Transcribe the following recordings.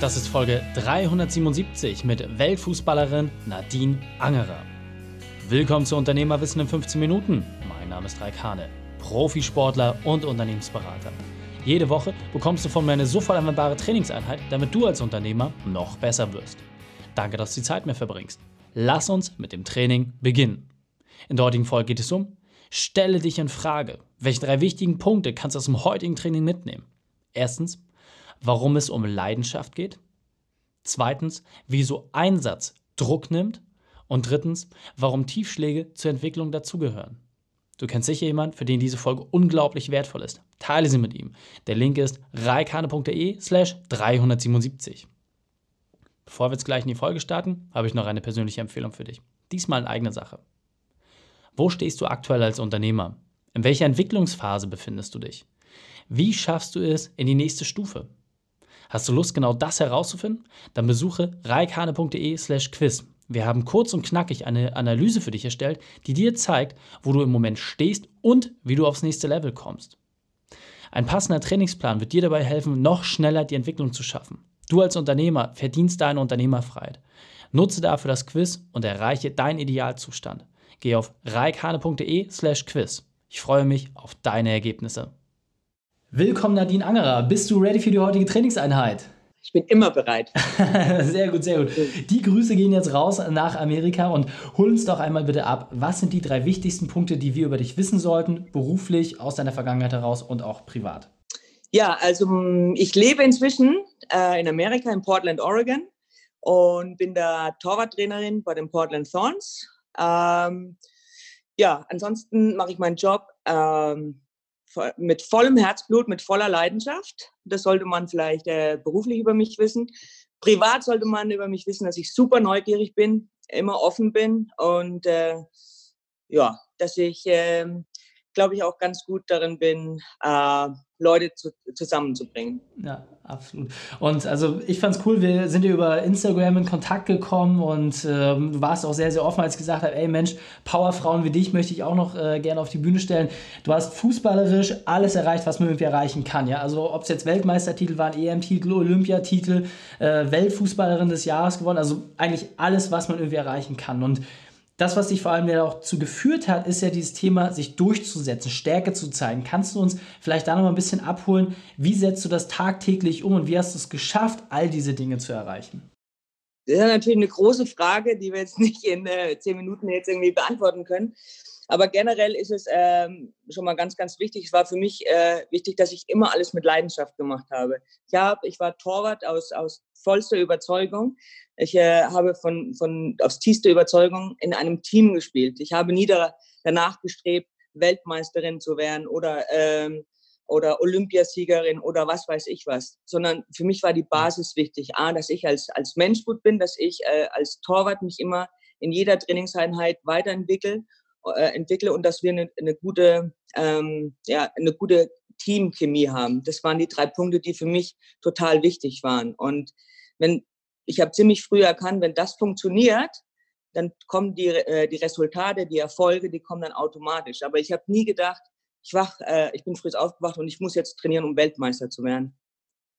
Das ist Folge 377 mit Weltfußballerin Nadine Angerer. Willkommen zu Unternehmerwissen in 15 Minuten. Mein Name ist Raik Hane, Profisportler und Unternehmensberater. Jede Woche bekommst du von mir eine sofort anwendbare Trainingseinheit, damit du als Unternehmer noch besser wirst. Danke, dass du die Zeit mit verbringst. Lass uns mit dem Training beginnen. In der heutigen Folge geht es um Stelle dich in Frage. Welche drei wichtigen Punkte kannst du aus dem heutigen Training mitnehmen? Erstens, warum es um Leidenschaft geht. Zweitens, wieso Einsatz Druck nimmt. Und drittens, warum Tiefschläge zur Entwicklung dazugehören. Du kennst sicher jemanden, für den diese Folge unglaublich wertvoll ist. Teile sie mit ihm. Der Link ist reikane.de slash 377. Bevor wir jetzt gleich in die Folge starten, habe ich noch eine persönliche Empfehlung für dich. Diesmal in eigener Sache. Wo stehst du aktuell als Unternehmer? In welcher Entwicklungsphase befindest du dich? Wie schaffst du es in die nächste Stufe? Hast du Lust, genau das herauszufinden? Dann besuche reikane.de/slash quiz. Wir haben kurz und knackig eine Analyse für dich erstellt, die dir zeigt, wo du im Moment stehst und wie du aufs nächste Level kommst. Ein passender Trainingsplan wird dir dabei helfen, noch schneller die Entwicklung zu schaffen. Du als Unternehmer verdienst deine Unternehmerfreiheit. Nutze dafür das Quiz und erreiche deinen Idealzustand. Geh auf reikane.de/slash quiz. Ich freue mich auf deine Ergebnisse. Willkommen Nadine Angerer. Bist du ready für die heutige Trainingseinheit? Ich bin immer bereit. sehr gut, sehr gut. Die Grüße gehen jetzt raus nach Amerika und hol uns doch einmal bitte ab. Was sind die drei wichtigsten Punkte, die wir über dich wissen sollten, beruflich, aus deiner Vergangenheit heraus und auch privat? Ja, also mm, ich lebe inzwischen äh, in Amerika, in Portland, Oregon und bin da Torwarttrainerin bei den Portland Thorns. Ähm, ja, ansonsten mache ich meinen Job ähm, mit vollem Herzblut, mit voller Leidenschaft. Das sollte man vielleicht äh, beruflich über mich wissen. Privat sollte man über mich wissen, dass ich super neugierig bin, immer offen bin und äh, ja, dass ich, äh, glaube ich, auch ganz gut darin bin, äh, Leute zu, zusammenzubringen. Ja, absolut. Und also ich fand es cool, wir sind ja über Instagram in Kontakt gekommen und ähm, du warst auch sehr, sehr offen, als ich gesagt habe, ey Mensch, Powerfrauen wie dich möchte ich auch noch äh, gerne auf die Bühne stellen. Du hast fußballerisch alles erreicht, was man irgendwie erreichen kann. Ja? Also ob es jetzt Weltmeistertitel waren, EM-Titel, Olympiatitel, äh, Weltfußballerin des Jahres gewonnen, also eigentlich alles, was man irgendwie erreichen kann. Und das, was dich vor allem ja auch zu geführt hat, ist ja dieses Thema, sich durchzusetzen, Stärke zu zeigen. Kannst du uns vielleicht da noch mal ein bisschen abholen? Wie setzt du das tagtäglich um und wie hast du es geschafft, all diese Dinge zu erreichen? Das ist natürlich eine große Frage, die wir jetzt nicht in äh, zehn Minuten jetzt irgendwie beantworten können. Aber generell ist es ähm, schon mal ganz, ganz wichtig. Es war für mich äh, wichtig, dass ich immer alles mit Leidenschaft gemacht habe. Ich, hab, ich war Torwart aus, aus vollster Überzeugung. Ich äh, habe von, von aus tiefster Überzeugung in einem Team gespielt. Ich habe nie da, danach gestrebt, Weltmeisterin zu werden oder, ähm, oder Olympiasiegerin oder was weiß ich was, sondern für mich war die Basis wichtig. A, dass ich als, als Mensch gut bin, dass ich äh, als Torwart mich immer in jeder Trainingseinheit weiterentwickle äh, entwickle und dass wir eine, eine gute, ähm, ja, eine gute Teamchemie haben. Das waren die drei Punkte, die für mich total wichtig waren. Und wenn ich habe ziemlich früh erkannt, wenn das funktioniert, dann kommen die, äh, die Resultate, die Erfolge, die kommen dann automatisch. Aber ich habe nie gedacht, ich wach, äh, ich bin früh aufgewacht und ich muss jetzt trainieren, um Weltmeister zu werden.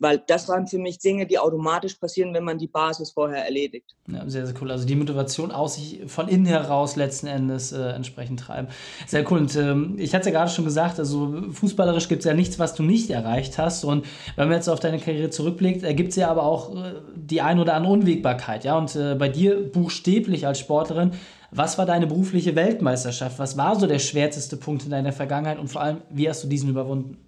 Weil das waren für mich Dinge, die automatisch passieren, wenn man die Basis vorher erledigt. Ja, sehr, sehr cool. Also die Motivation aus sich von innen heraus letzten Endes äh, entsprechend treiben. Sehr cool. Und ähm, ich hatte es ja gerade schon gesagt, also fußballerisch gibt es ja nichts, was du nicht erreicht hast. Und wenn man jetzt auf deine Karriere zurückblickt, ergibt es ja aber auch äh, die ein oder andere Unwägbarkeit. Ja? Und äh, bei dir buchstäblich als Sportlerin, was war deine berufliche Weltmeisterschaft? Was war so der schwärzeste Punkt in deiner Vergangenheit? Und vor allem, wie hast du diesen überwunden?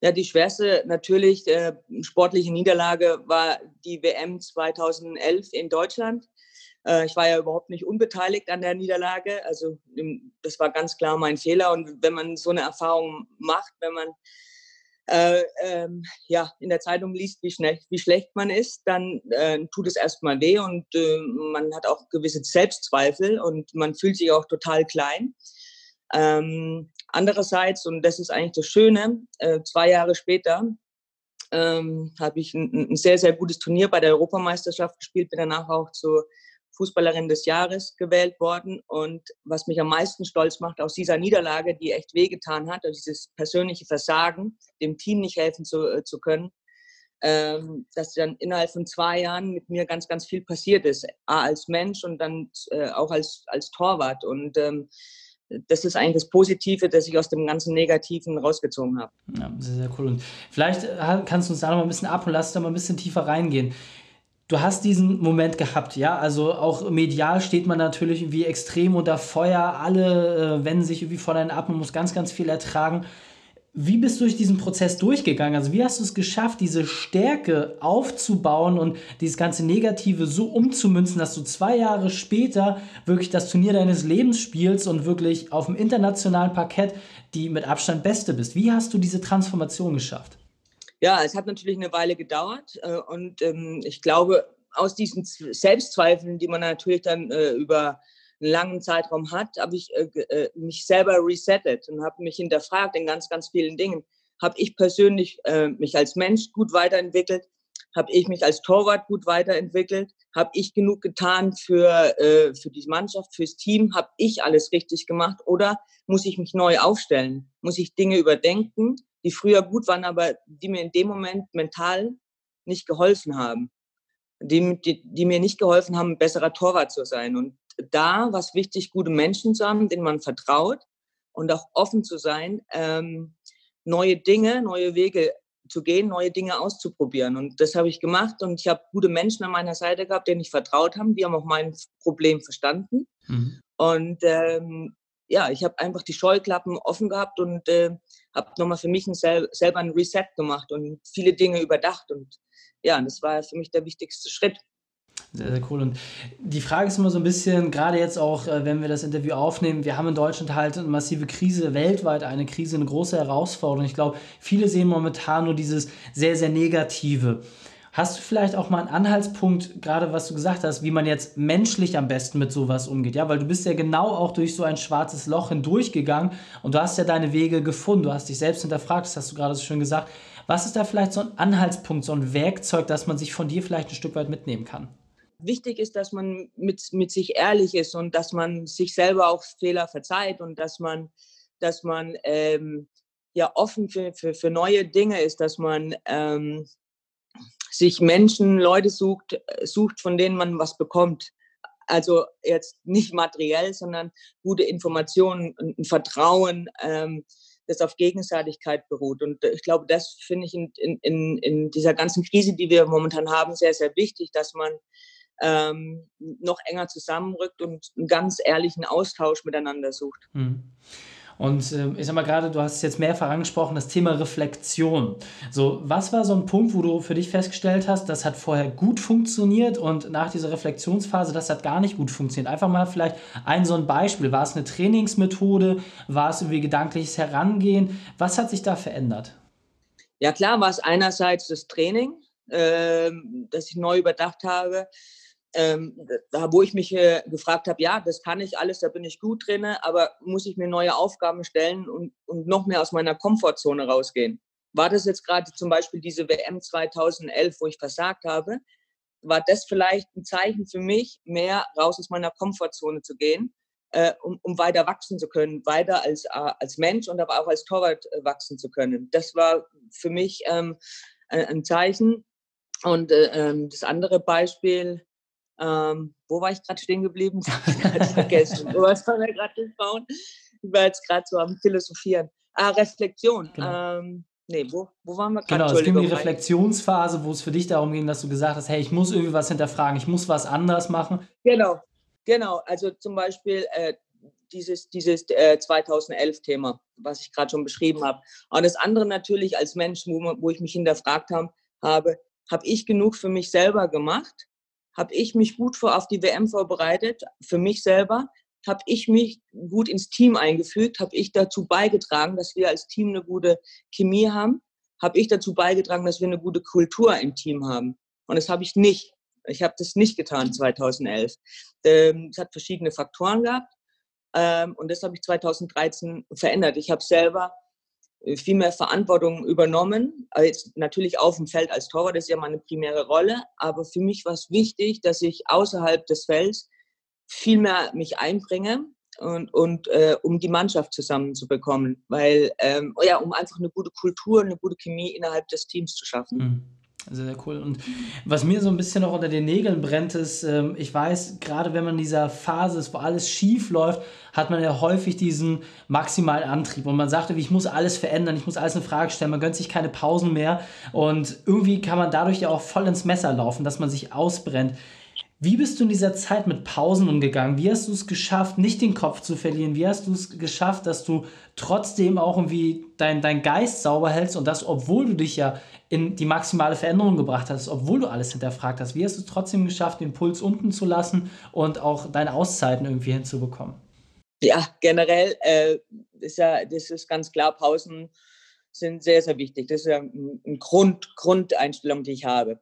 Ja, die schwerste natürlich äh, sportliche Niederlage war die WM 2011 in Deutschland. Äh, ich war ja überhaupt nicht unbeteiligt an der Niederlage. Also das war ganz klar mein Fehler. Und wenn man so eine Erfahrung macht, wenn man äh, ähm, ja, in der Zeitung liest, wie, schnell, wie schlecht man ist, dann äh, tut es erstmal weh und äh, man hat auch gewisse Selbstzweifel und man fühlt sich auch total klein. Ähm, andererseits, und das ist eigentlich das Schöne, äh, zwei Jahre später ähm, habe ich ein, ein, sehr, sehr gutes Turnier bei der Europameisterschaft gespielt, bin danach auch zur Fußballerin des Jahres gewählt worden. Und was mich am meisten stolz macht aus dieser Niederlage, die echt wehgetan hat, also dieses persönliche Versagen, dem Team nicht helfen zu, äh, zu können, ähm, dass dann innerhalb von zwei Jahren mit mir ganz, ganz viel passiert ist. A, als Mensch und dann äh, auch als, als Torwart. Und ähm, das ist eigentlich das Positive, das ich aus dem ganzen Negativen rausgezogen habe. Ja, sehr, sehr cool. Und vielleicht äh, kannst du uns da noch mal ein bisschen ab und lass da mal ein bisschen tiefer reingehen. Du hast diesen Moment gehabt, ja, also auch medial steht man natürlich irgendwie extrem unter Feuer, alle äh, wenden sich irgendwie vor deinen ab, man muss ganz, ganz viel ertragen. Wie bist du durch diesen Prozess durchgegangen? Also wie hast du es geschafft, diese Stärke aufzubauen und dieses ganze Negative so umzumünzen, dass du zwei Jahre später wirklich das Turnier deines Lebens spielst und wirklich auf dem internationalen Parkett die mit Abstand Beste bist? Wie hast du diese Transformation geschafft? Ja, es hat natürlich eine Weile gedauert äh, und ähm, ich glaube, aus diesen Selbstzweifeln, die man natürlich dann äh, über einen langen Zeitraum hat, habe ich äh, äh, mich selber resettet und habe mich hinterfragt in ganz, ganz vielen Dingen. Habe ich persönlich äh, mich als Mensch gut weiterentwickelt? Habe ich mich als Torwart gut weiterentwickelt? Habe ich genug getan für, äh, für die Mannschaft, fürs Team? Habe ich alles richtig gemacht? Oder muss ich mich neu aufstellen? Muss ich Dinge überdenken, die früher gut waren, aber die mir in dem Moment mental nicht geholfen haben? Die, die, die mir nicht geholfen haben, ein besserer Torwart zu sein. Und da was wichtig, gute Menschen zu haben, denen man vertraut und auch offen zu sein, ähm, neue Dinge, neue Wege zu gehen, neue Dinge auszuprobieren. Und das habe ich gemacht und ich habe gute Menschen an meiner Seite gehabt, denen ich vertraut habe. Die haben auch mein Problem verstanden. Mhm. Und ähm, ja, ich habe einfach die Scheuklappen offen gehabt und äh, habe nochmal für mich ein sel selber ein Reset gemacht und viele Dinge überdacht. Und ja, das war für mich der wichtigste Schritt. Sehr, sehr cool. Und die Frage ist immer so ein bisschen, gerade jetzt auch, äh, wenn wir das Interview aufnehmen, wir haben in Deutschland halt eine massive Krise, weltweit eine Krise, eine große Herausforderung. Ich glaube, viele sehen momentan nur dieses sehr, sehr Negative. Hast du vielleicht auch mal einen Anhaltspunkt, gerade was du gesagt hast, wie man jetzt menschlich am besten mit sowas umgeht? Ja, weil du bist ja genau auch durch so ein schwarzes Loch hindurchgegangen und du hast ja deine Wege gefunden. Du hast dich selbst hinterfragt, das hast du gerade so schön gesagt. Was ist da vielleicht so ein Anhaltspunkt, so ein Werkzeug, das man sich von dir vielleicht ein Stück weit mitnehmen kann? Wichtig ist, dass man mit, mit sich ehrlich ist und dass man sich selber auch Fehler verzeiht und dass man, dass man ähm, ja offen für, für, für neue Dinge ist, dass man ähm, sich Menschen, Leute sucht, sucht, von denen man was bekommt. Also jetzt nicht materiell, sondern gute Informationen, ein Vertrauen, ähm, das auf Gegenseitigkeit beruht. Und ich glaube, das finde ich in, in, in dieser ganzen Krise, die wir momentan haben, sehr, sehr wichtig, dass man ähm, noch enger zusammenrückt und einen ganz ehrlichen Austausch miteinander sucht. Mhm. Und äh, ich sag mal gerade, du hast es jetzt mehrfach angesprochen, das Thema Reflexion. So, was war so ein Punkt, wo du für dich festgestellt hast, das hat vorher gut funktioniert und nach dieser Reflexionsphase, das hat gar nicht gut funktioniert? Einfach mal vielleicht ein so ein Beispiel. War es eine Trainingsmethode? War es irgendwie gedankliches Herangehen? Was hat sich da verändert? Ja, klar, war es einerseits das Training, äh, das ich neu überdacht habe ähm, da, wo ich mich äh, gefragt habe, ja, das kann ich alles, da bin ich gut drin, aber muss ich mir neue Aufgaben stellen und, und noch mehr aus meiner Komfortzone rausgehen? War das jetzt gerade zum Beispiel diese WM 2011, wo ich versagt habe? War das vielleicht ein Zeichen für mich, mehr raus aus meiner Komfortzone zu gehen, äh, um, um weiter wachsen zu können, weiter als, äh, als Mensch und aber auch als Torwart äh, wachsen zu können? Das war für mich ähm, ein, ein Zeichen. Und äh, ähm, das andere Beispiel, ähm, wo war ich gerade stehen geblieben? Habe ich gerade vergessen. Was haben wir gerade geschaut? Ich war jetzt gerade so am Philosophieren. Ah, Reflexion. Genau. Ähm, nee, wo, wo waren wir gerade? Genau, es ging um die Reflexionsphase, wo es für dich darum ging, dass du gesagt hast, hey, ich muss irgendwie was hinterfragen, ich muss was anders machen. Genau, genau. Also zum Beispiel äh, dieses, dieses äh, 2011-Thema, was ich gerade schon beschrieben habe. Und das andere natürlich als Mensch, wo, wo ich mich hinterfragt hab, habe, habe ich genug für mich selber gemacht? Habe ich mich gut vor, auf die WM vorbereitet, für mich selber, habe ich mich gut ins Team eingefügt, habe ich dazu beigetragen, dass wir als Team eine gute Chemie haben, habe ich dazu beigetragen, dass wir eine gute Kultur im Team haben. Und das habe ich nicht. Ich habe das nicht getan 2011. Ähm, es hat verschiedene Faktoren gehabt ähm, und das habe ich 2013 verändert. Ich habe selber viel mehr Verantwortung übernommen. Jetzt natürlich auf dem Feld als Torwart, das ist ja meine primäre Rolle. Aber für mich war es wichtig, dass ich außerhalb des Felds viel mehr mich einbringe und, und äh, um die Mannschaft zusammenzubekommen. Weil, ähm, oh ja, um einfach eine gute Kultur, eine gute Chemie innerhalb des Teams zu schaffen. Mhm. Sehr, sehr cool. Und was mir so ein bisschen noch unter den Nägeln brennt, ist, ähm, ich weiß, gerade wenn man in dieser Phase ist, wo alles schief läuft, hat man ja häufig diesen maximalen Antrieb. Und man sagt, ich muss alles verändern, ich muss alles in Frage stellen, man gönnt sich keine Pausen mehr. Und irgendwie kann man dadurch ja auch voll ins Messer laufen, dass man sich ausbrennt. Wie bist du in dieser Zeit mit Pausen umgegangen? Wie hast du es geschafft, nicht den Kopf zu verlieren? Wie hast du es geschafft, dass du trotzdem auch irgendwie dein, dein Geist sauber hältst und das, obwohl du dich ja in die maximale Veränderung gebracht hast, obwohl du alles hinterfragt hast? Wie hast du es trotzdem geschafft, den Puls unten zu lassen und auch deine Auszeiten irgendwie hinzubekommen? Ja, generell äh, ist ja, das ist ganz klar, Pausen sind sehr, sehr wichtig. Das ist ja eine Grund, Grundeinstellung, die ich habe.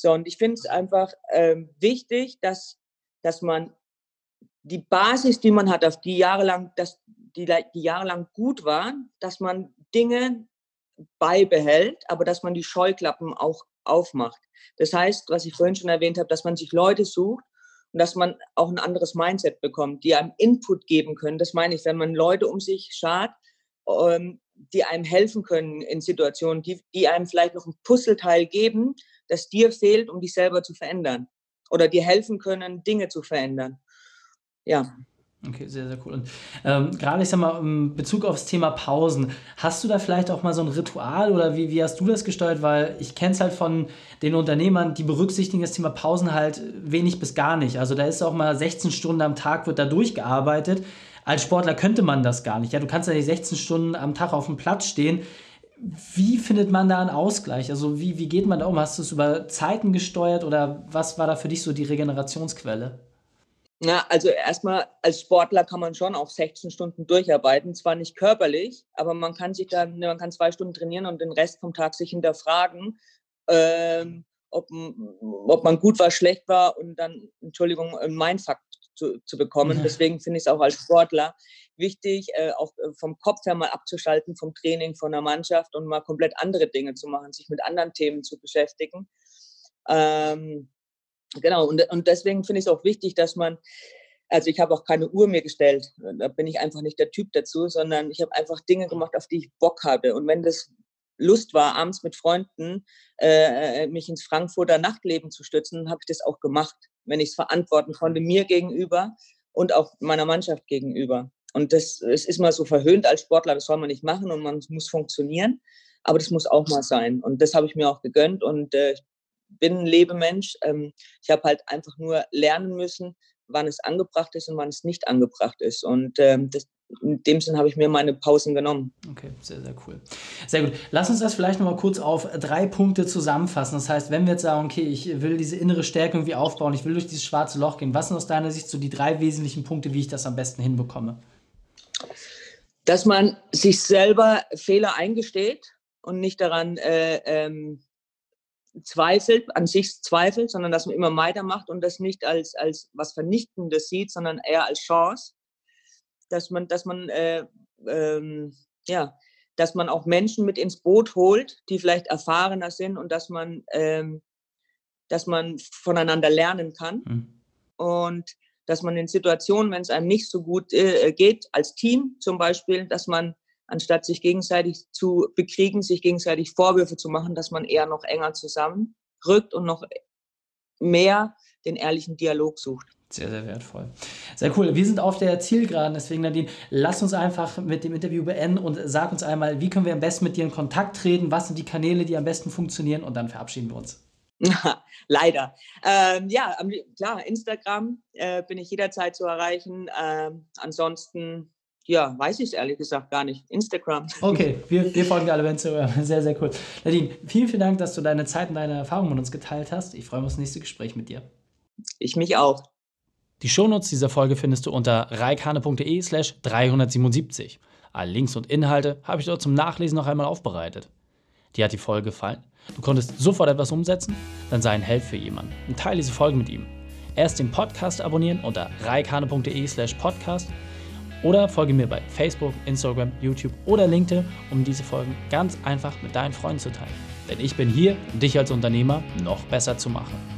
So, und ich finde es einfach ähm, wichtig, dass, dass man die Basis, die man hat, auf die jahrelang, dass die, die jahrelang gut waren, dass man Dinge beibehält, aber dass man die Scheuklappen auch aufmacht. Das heißt, was ich vorhin schon erwähnt habe, dass man sich Leute sucht und dass man auch ein anderes Mindset bekommt, die einem Input geben können. Das meine ich, wenn man Leute um sich schart, ähm, die einem helfen können in Situationen, die, die einem vielleicht noch ein Puzzleteil geben, das dir fehlt, um dich selber zu verändern oder dir helfen können, Dinge zu verändern. Ja. Okay, sehr, sehr cool. Und ähm, gerade, ich sag mal, in Bezug aufs Thema Pausen, hast du da vielleicht auch mal so ein Ritual oder wie, wie hast du das gesteuert? Weil ich kenne es halt von den Unternehmern, die berücksichtigen das Thema Pausen halt wenig bis gar nicht. Also da ist auch mal 16 Stunden am Tag wird da durchgearbeitet. Als Sportler könnte man das gar nicht. Ja, du kannst ja nicht 16 Stunden am Tag auf dem Platz stehen. Wie findet man da einen Ausgleich? Also wie, wie geht man da um? Hast du es über Zeiten gesteuert oder was war da für dich so die Regenerationsquelle? Ja, also erstmal als Sportler kann man schon auf 16 Stunden durcharbeiten, zwar nicht körperlich, aber man kann sich dann, man kann zwei Stunden trainieren und den Rest vom Tag sich hinterfragen, ähm, ob, ob man gut war, schlecht war und dann, Entschuldigung, ein Mindfuck zu, zu bekommen. Deswegen finde ich es auch als Sportler wichtig, äh, auch äh, vom Kopf her mal abzuschalten, vom Training, von der Mannschaft und mal komplett andere Dinge zu machen, sich mit anderen Themen zu beschäftigen. Ähm, genau, und, und deswegen finde ich es auch wichtig, dass man, also ich habe auch keine Uhr mir gestellt, da bin ich einfach nicht der Typ dazu, sondern ich habe einfach Dinge gemacht, auf die ich Bock hatte. Und wenn das Lust war, abends mit Freunden äh, mich ins Frankfurter Nachtleben zu stützen, habe ich das auch gemacht, wenn ich es verantworten konnte, mir gegenüber und auch meiner Mannschaft gegenüber. Und das es ist mal so verhöhnt als Sportler, das soll man nicht machen und man muss funktionieren. Aber das muss auch mal sein. Und das habe ich mir auch gegönnt. Und äh, ich bin ein Lebemensch. Ähm, ich habe halt einfach nur lernen müssen, wann es angebracht ist und wann es nicht angebracht ist. Und ähm, das, in dem Sinn habe ich mir meine Pausen genommen. Okay, sehr, sehr cool. Sehr gut. Lass uns das vielleicht nochmal kurz auf drei Punkte zusammenfassen. Das heißt, wenn wir jetzt sagen, okay, ich will diese innere Stärke irgendwie aufbauen, ich will durch dieses schwarze Loch gehen, was sind aus deiner Sicht so die drei wesentlichen Punkte, wie ich das am besten hinbekomme? Dass man sich selber Fehler eingesteht und nicht daran äh, ähm, zweifelt, an sich zweifelt, sondern dass man immer weitermacht und das nicht als, als was Vernichtendes sieht, sondern eher als Chance. Dass man, dass man, äh, ähm, ja, dass man auch Menschen mit ins Boot holt, die vielleicht erfahrener sind und dass man, ähm, dass man voneinander lernen kann. Mhm. Und dass man in Situationen, wenn es einem nicht so gut äh, geht, als Team zum Beispiel, dass man anstatt sich gegenseitig zu bekriegen, sich gegenseitig Vorwürfe zu machen, dass man eher noch enger zusammenrückt und noch mehr den ehrlichen Dialog sucht. Sehr, sehr wertvoll. Sehr cool. Wir sind auf der Zielgeraden, deswegen Nadine, lass uns einfach mit dem Interview beenden und sag uns einmal, wie können wir am besten mit dir in Kontakt treten, was sind die Kanäle, die am besten funktionieren und dann verabschieden wir uns. Leider. Ähm, ja, klar, Instagram äh, bin ich jederzeit zu erreichen. Ähm, ansonsten ja, weiß ich es ehrlich gesagt gar nicht. Instagram. Okay, wir, wir folgen alle Instagram. Sehr, sehr cool. Nadine, vielen, vielen Dank, dass du deine Zeit und deine Erfahrungen mit uns geteilt hast. Ich freue mich auf das nächste Gespräch mit dir. Ich mich auch. Die Shownotes dieser Folge findest du unter reikane.de slash 377. Alle Links und Inhalte habe ich dort zum Nachlesen noch einmal aufbereitet. Dir hat die Folge gefallen? Du konntest sofort etwas umsetzen? Dann sei ein Held für jemanden und teile diese Folge mit ihm. Erst den Podcast abonnieren unter reikane.de slash podcast oder folge mir bei Facebook, Instagram, YouTube oder LinkedIn, um diese Folgen ganz einfach mit deinen Freunden zu teilen. Denn ich bin hier, um dich als Unternehmer noch besser zu machen.